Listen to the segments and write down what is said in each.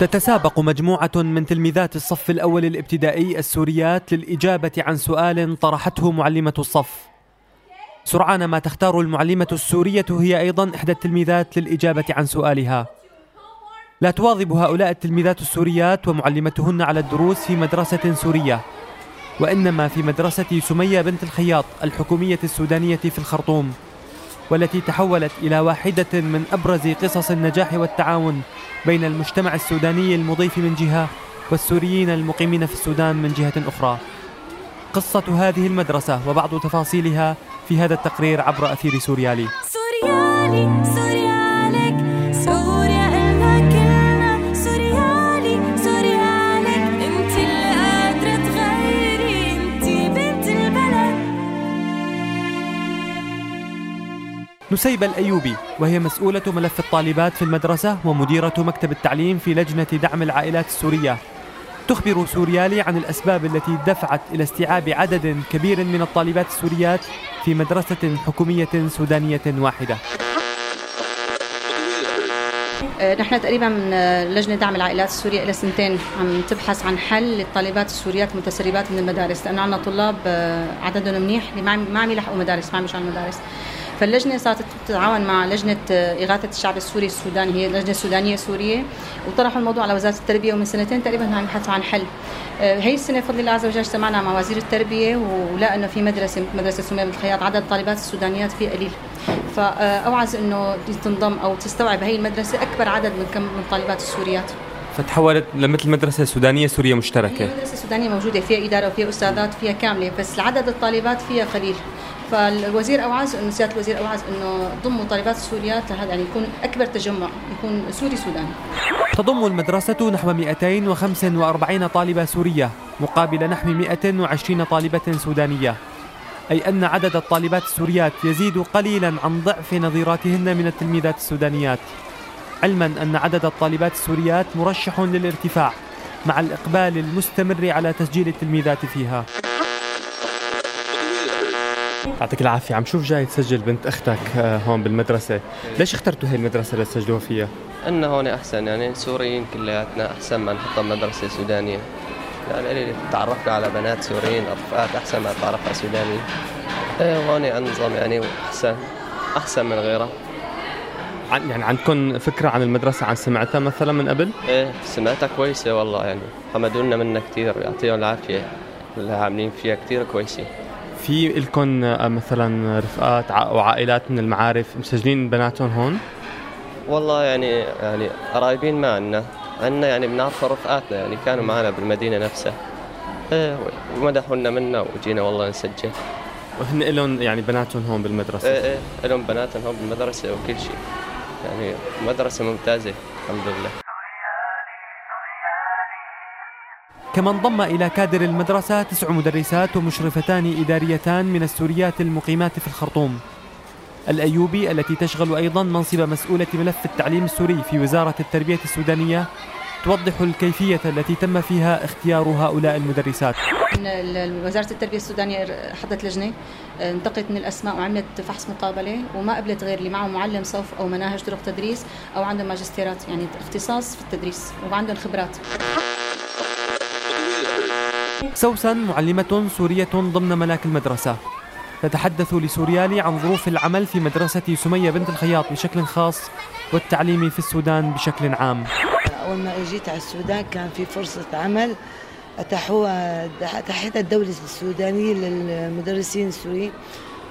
تتسابق مجموعة من تلميذات الصف الأول الابتدائي السوريات للإجابة عن سؤال طرحته معلمة الصف. سرعان ما تختار المعلمة السورية هي أيضا إحدى التلميذات للإجابة عن سؤالها. لا تواظب هؤلاء التلميذات السوريات ومعلمتهن على الدروس في مدرسة سورية، وإنما في مدرسة سمية بنت الخياط الحكومية السودانية في الخرطوم. والتي تحولت إلى واحدة من أبرز قصص النجاح والتعاون بين المجتمع السوداني المضيف من جهة والسوريين المقيمين في السودان من جهة أخرى. قصة هذه المدرسة وبعض تفاصيلها في هذا التقرير عبر أثير سوريالي. سوريالي, سوريالي نسيبة الأيوبي وهي مسؤولة ملف الطالبات في المدرسة ومديرة مكتب التعليم في لجنة دعم العائلات السورية. تخبر سوريالي عن الأسباب التي دفعت إلى استيعاب عدد كبير من الطالبات السوريات في مدرسة حكومية سودانية واحدة. آه، نحن تقريبا من آه، لجنة دعم العائلات السورية إلى سنتين عم تبحث عن حل للطالبات السوريات المتسربات من المدارس لأنه عندنا طلاب آه، عددهم منيح ما عم يلحقوا مدارس ما عم يمشوا على المدارس فاللجنة صارت تتعاون مع لجنة إغاثة الشعب السوري السوداني هي لجنة سودانية سورية وطرحوا الموضوع على وزارة التربية ومن سنتين تقريبا عم يبحثوا عن حل. آه، هي السنة بفضل الله عز وجل اجتمعنا مع وزير التربية ولقى إنه في مدرسة مثل مدرسة سمية بنت الخياط عدد الطالبات السودانيات فيه قليل. فأوعز إنه تنضم أو تستوعب هي المدرسة أكبر عدد من كم من الطالبات السوريات. فتحولت لمثل مدرسة سودانية سورية مشتركة. مدرسة سودانية موجودة فيها إدارة وفيها أستاذات فيها كاملة بس عدد الطالبات فيها قليل. فالوزير أوعز إنه سيادة الوزير أوعز إنه ضموا طالبات السوريات لهذا يعني يكون أكبر تجمع يكون سوري سوداني تضم المدرسة نحو 245 طالبة سورية مقابل نحو 120 طالبة سودانية. أي أن عدد الطالبات السوريات يزيد قليلا عن ضعف نظيراتهن من التلميذات السودانيات. علما أن عدد الطالبات السوريات مرشح للارتفاع مع الإقبال المستمر على تسجيل التلميذات فيها. يعطيك العافية. عم شوف جاي تسجل بنت أختك آه، هون بالمدرسة. ليش اخترتوا هي المدرسة لتسجلوها فيها؟ إنه هون أحسن يعني سوريين كلياتنا أحسن ما نحطها مدرسة سودانية. يعني تعرفنا على بنات سوريين رفقات أحسن ما تعرف على سودانيين إيه هون أنظم يعني أحسن أحسن من غيرها. عن يعني عندكم فكرة عن المدرسة عن سمعتها مثلا من قبل؟ إيه سمعتها كويسة والله يعني. حمدونا منها كثير يعطيهم العافية. اللي عاملين فيها كثير كويسة. في لكم آه، مثلا رفقات وعائلات من المعارف مسجلين بناتهم هون؟ والله يعني يعني قرايبين ما عندنا عندنا يعني بنعرف رفقاتنا يعني كانوا معنا بالمدينة نفسها. إيه ومدحوا لنا منا وجينا والله نسجل. وهن لهم يعني بناتهم هون بالمدرسة؟ إيه إيه لهم بناتهم هون بالمدرسة وكل شيء. يعني مدرسة ممتازة الحمد لله. كما انضم إلى كادر المدرسة تسع مدرسات ومشرفتان إداريتان من السوريات المقيمات في الخرطوم. الأيوبي التي تشغل أيضا منصب مسؤولة ملف التعليم السوري في وزارة التربية السودانية توضح الكيفية التي تم فيها اختيار هؤلاء المدرسات. وزارة التربية السودانية حضرت لجنة انتقت من الأسماء وعملت فحص مقابلة وما قبلت غير اللي معه معلم صف أو مناهج طرق تدريس أو عندهم ماجستيرات يعني اختصاص في التدريس وعندهم خبرات. سوسن معلمة سورية ضمن ملاك المدرسة. تتحدث لسوريالي عن ظروف العمل في مدرسة سمية بنت الخياط بشكل خاص والتعليم في السودان بشكل عام. أول ما جيت على السودان كان في فرصة عمل أتاحوها تحت الدولة السودانية للمدرسين السوريين.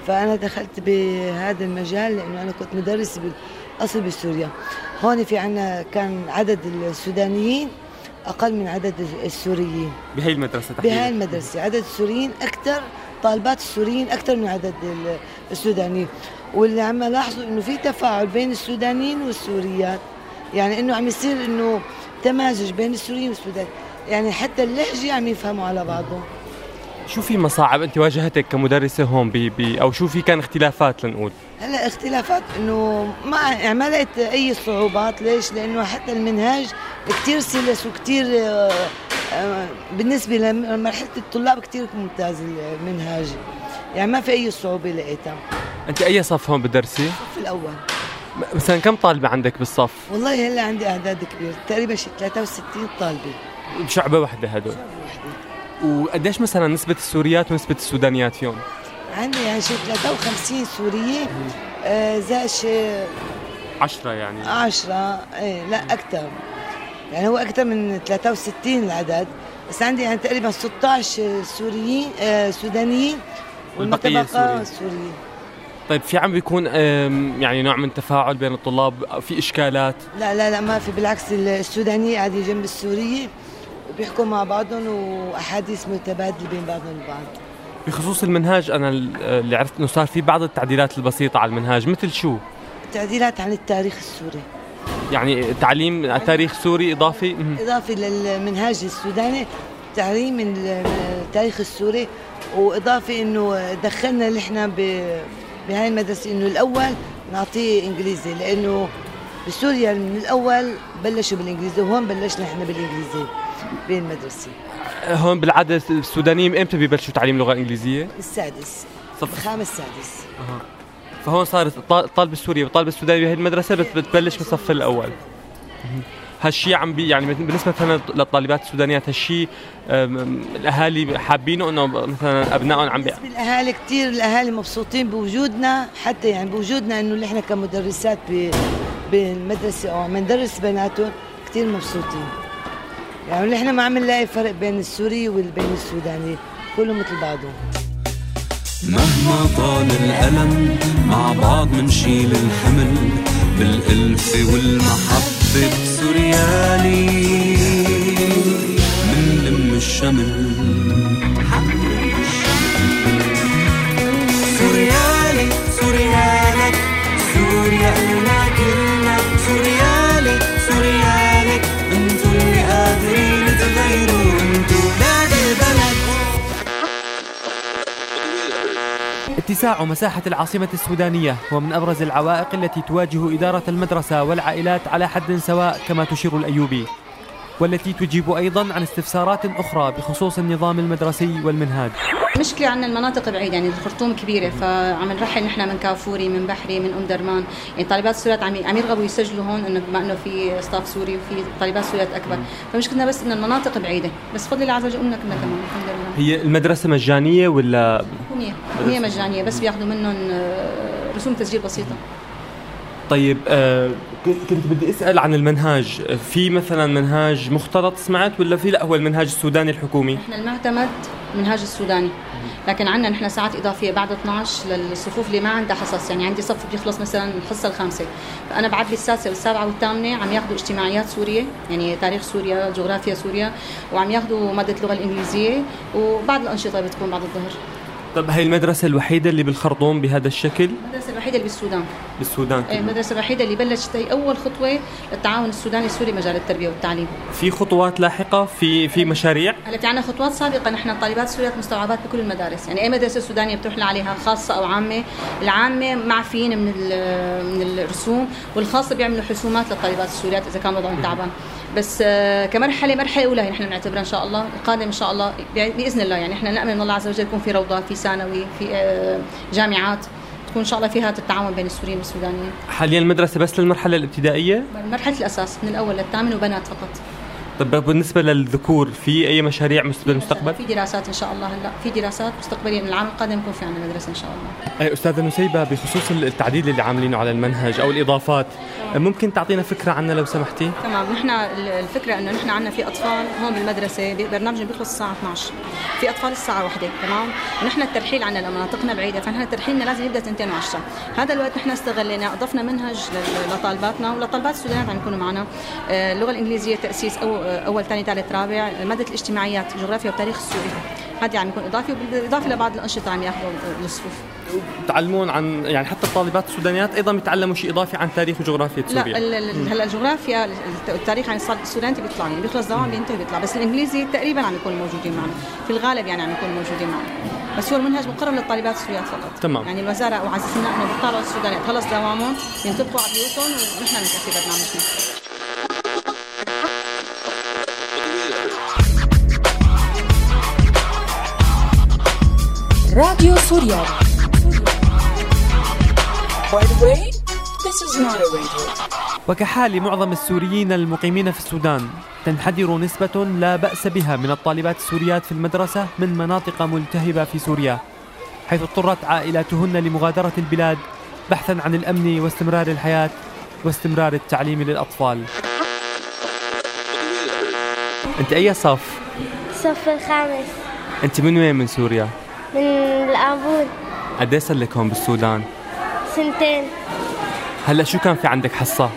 فأنا دخلت بهذا المجال لأنه أنا كنت مدرس بالأصل بسوريا. هون في عنا كان عدد السودانيين أقل من عدد السوريين. بهي المدرسة تحديدا. بهي المدرسة. عدد السوريين أكثر طالبات السوريين أكثر من عدد السودانيين. واللي عم لاحظوا إنه في تفاعل بين السودانيين والسوريات. يعني إنه عم يصير إنه تمازج بين السوريين والسودانيين يعني حتى اللهجة عم يفهموا على بعضهم. شو في مصاعب أنت واجهتك كمدرسة هون بي بي أو شو في كان اختلافات لنقول؟ هلا اختلافات إنه ما يعني ما لقيت أي صعوبات. ليش؟ لأنه حتى المنهاج كثير سلس وكثير آه، آه، بالنسبة لمرحلة الطلاب كثير ممتاز المنهاج. يعني ما في أي صعوبة لقيتها. أنت أي صف هون بتدرسي؟ الصف الأول. مثلا كم طالبة عندك بالصف؟ والله هلا عندي أعداد كبير تقريبا شي 63 طالبة. بشعبة واحدة هدول. وقديش مثلا نسبة السوريات ونسبة السودانيات فيهم؟ عندي يعني شي 53 سوريه آه زائد شي عشرة يعني. 10 إيه لا أكثر يعني هو أكثر من 63 العدد بس عندي يعني تقريبا 16 سوريين آه سودانيين والبقية سوريين. سوريين طيب في عم بيكون يعني نوع من تفاعل بين الطلاب في إشكالات لا لا لا ما في بالعكس السودانية قاعدة جنب السورية وبيحكوا مع بعضهم وأحاديث متبادلة بين بعضهم البعض بخصوص المنهاج أنا اللي عرفت أنه صار في بعض التعديلات البسيطة على المنهاج مثل شو؟ تعديلات عن التاريخ السوري يعني تعليم تاريخ سوري إضافي؟ مهم. إضافة للمنهاج السوداني تعليم التاريخ السوري وإضافة إنه دخلنا نحن بهاي المدرسة إنه الأول نعطيه إنجليزي لأنه بسوريا من الأول بلشوا بالإنجليزي وهون بلشنا إحنا بالإنجليزي بالمدرسة هون بالعادة السودانيين إمتى ببلشوا تعليم لغة إنجليزية؟ السادس. صف الخامس السادس. فهون صارت الط- الطالب السوري والطالب السوداني بهي المدرسة بت- بتبلش بالصف الأول مهم. هالشيء عم بي يعني بالنسبة مثلا للطالبات السودانيات هالشيء أم، الأهالي حابينه إنه مثلا أبنائهم عم بي... للأهالي كثير الأهالي مبسوطين بوجودنا حتى يعني بوجودنا إنه نحن كمدرسات ب- بالمدرسة أو عم ندرس بناتهم كثير مبسوطين يعني نحن ما عم نلاقي فرق بين السوري وبين السوداني كله مثل بعضه مهما طال الألم مع بعض منشيل الحمل بالألف والمحبة بسوريالي منلم الشمل. اتساع مساحة العاصمة السودانية. هو من أبرز العوائق التي تواجه إدارة المدرسة والعائلات على حد سواء كما تشير الأيوبي والتي تجيب أيضا عن استفسارات أخرى بخصوص النظام المدرسي والمنهاج. المشكلة عندنا المناطق بعيدة يعني الخرطوم كبيرة فعم نرحل نحن من كافوري من بحري من أم درمان. يعني طالبات السوريات عم عم يرغبوا يسجلوا هون إنه بما إنه في staff سوري وفي طالبات سوريات أكبر. فمشكلتنا بس إنه المناطق بعيدة. بس فضل الله عز وجل قمنا كنا تمام الحمد لله. هي المدرسة مجانية ولا هي مجانية بس بياخذوا منهم آه، رسوم تسجيل بسيطة. طيب آه كنت كنت بدي أسأل عن المنهاج. في مثلا منهاج مختلط سمعت ولا في؟ لا هو المنهاج السوداني الحكومي. إحنا المعتمد منهاج السوداني. لكن عندنا نحن ساعات إضافية بعد 12 للصفوف اللي ما عندها حصص. يعني عندي صف بيخلص مثلا الحصة الخامسة. فأنا بعد لي السادسة والسابعة والثامنة عم ياخذوا اجتماعيات سورية يعني تاريخ سوريا جغرافيا سوريا وعم ياخذوا مادة اللغة الإنجليزية وبعض الأنشطة بتكون بعد الظهر. طب هي المدرسة الوحيدة اللي بالخرطوم بهذا الشكل؟ المدرسة الوحيدة اللي بالسودان. بالسودان كله. المدرسة الوحيدة اللي بلشت هي أول خطوة للتعاون السوداني السوري مجال التربية والتعليم. في خطوات لاحقة في في مشاريع؟ هلا في عندنا خطوات سابقة. نحن الطالبات السوريات مستوعبات بكل المدارس. يعني أي مدرسة سودانية بتروح عليها خاصة أو عامة. العامة معفيين من ال- من الرسوم والخاصة بيعملوا حسومات للطالبات السوريات إذا كان وضعهم تعبان. بس آه، كمرحلة مرحلة أولى نحن بنعتبرها إن شاء الله. القادم إن شاء الله بإذن الله. يعني إحنا نامل من الله عز وجل يكون في روضات في ثانوي في آه، جامعات. تكون إن شاء الله فيها التعاون بين السوريين والسودانيين. حاليا المدرسة بس للمرحلة الابتدائية؟ مرحله الأساس من الأول للثامن وبنات فقط. طب بالنسبة للذكور في أي مشاريع مس- بالمستقبل؟ في دراسات إن شاء الله هلا في دراسات مستقبلية من العام القادم يكون في عندنا مدرسة إن شاء الله. أي أستاذة نسيبة بخصوص التعديل اللي عاملينه على المنهج أو الإضافات ممكن تعطينا فكرة عنها لو سمحتي؟ تمام نحن ال- الفكرة إنه نحن عندنا في أطفال هون بالمدرسة برنامجنا بيخلص الساعة 12 في أطفال الساعة 1 تمام؟ ونحن الترحيل عندنا لمناطقنا بعيدة فنحن ترحيلنا لازم يبدأ 2 و10 هذا الوقت نحن استغلينا أضفنا منهج لطالباتنا ولطالبات السودانيات عم يكونوا معنا. آه، اللغة الإنجليزية تأسيس أو أول ثاني ثالث رابع. ماده الاجتماعيات جغرافيا وتاريخ السوري هذا عم يكون إضافي بالاضافه لبعض الأنشطة عم يأخذوا الصفوف. تعلمون عن يعني حتى الطالبات السودانيات أيضا بيتعلموا شيء إضافي عن تاريخ وجغرافيا لا سوريا ال- هلا الجغرافيا الت- التاريخ عن الصاد- السوداني بيطلع يعني بيخلص دوام بينتهي بيطلع بس الإنجليزي تقريبا عم يكونوا موجودين معنا. في الغالب يعني عم يكونوا موجودين معنا. بس هو المنهج مقرر للطالبات السوريات فقط. تمام. يعني الوزارة وعززنا انه بيطلعوا السودانيات خلص دوامهم بينطبقوا على بيوتهم ونحن بنكفي برنامجنا. راديو سوريالي By the way, This is not a radio. وكحال معظم السوريين المقيمين في السودان تنحدر نسبة لا بأس بها من الطالبات السوريات في المدرسة من مناطق ملتهبة في سوريا حيث اضطرت عائلاتهن لمغادرة البلاد بحثا عن الأمن واستمرار الحياة واستمرار التعليم للأطفال أنت أي صف؟ الصف الخامس أنت من وين من سوريا؟ من الآبون قد صار لك هون بالسودان؟ سنتين. هلأ شو كان في عندك حصة؟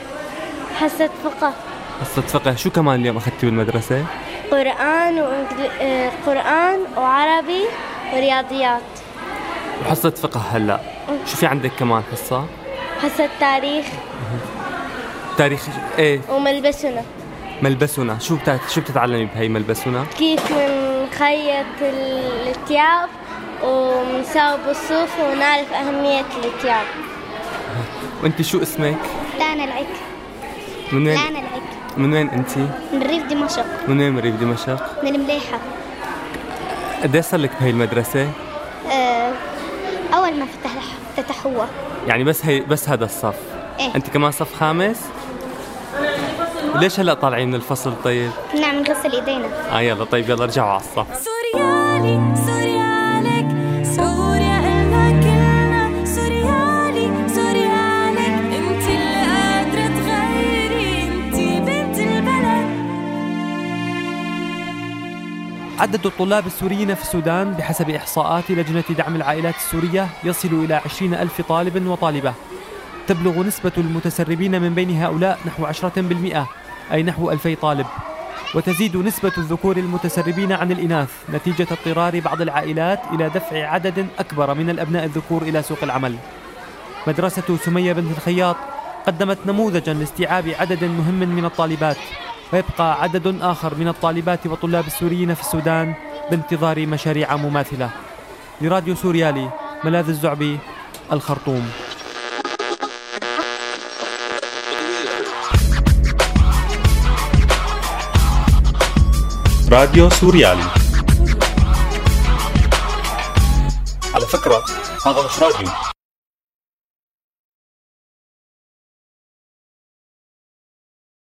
حصة فقه. حصة فقه. شو كمان اليوم أخذتي بالمدرسة؟ قرآن وإنجل... آه، قرآن وعربي ورياضيات. وحصة فقه هلأ. شو في عندك كمان حصة؟ حصة تاريخ. تاريخ إيه؟ وملبسنا. ملبسنا. شو بتاعت شو بتتعلمي بهي ملبسنا؟ كيف منخيط الثياب ومنساوي بالصوف ونعرف أهمية الثياب وأنت شو اسمك؟ لانا العك من وين؟ لانا العك من وين أنت؟ من ريف دمشق من وين من ريف دمشق؟ من المليحة قد صار لك بهي المدرسة؟ آه، أول ما فتح فتحوها يعني بس هي بس هذا الصف إيه. أنت كمان صف خامس؟ وليش هلا طالعين من الفصل طيب؟ نعم نغسل إيدينا آه يلا طيب يلا ارجعوا على الصف سوريالي عدد الطلاب السوريين في السودان بحسب إحصاءات لجنة دعم العائلات السورية يصل إلى 20 ألف طالب وطالبة. تبلغ نسبة المتسربين من بين هؤلاء نحو 10% أي نحو ألفي طالب. وتزيد نسبة الذكور المتسربين عن الإناث نتيجة اضطرار بعض العائلات إلى دفع عدد أكبر من الأبناء الذكور إلى سوق العمل. مدرسة سمية بنت الخياط قدمت نموذجا لاستيعاب عدد مهم من الطالبات. ويبقى عدد آخر من الطالبات والطلاب السوريين في السودان بانتظار مشاريع مماثلة. لراديو سوريالي ملاذ الزعبي الخرطوم. راديو سوريالي. على فكرة هذا مش راديو.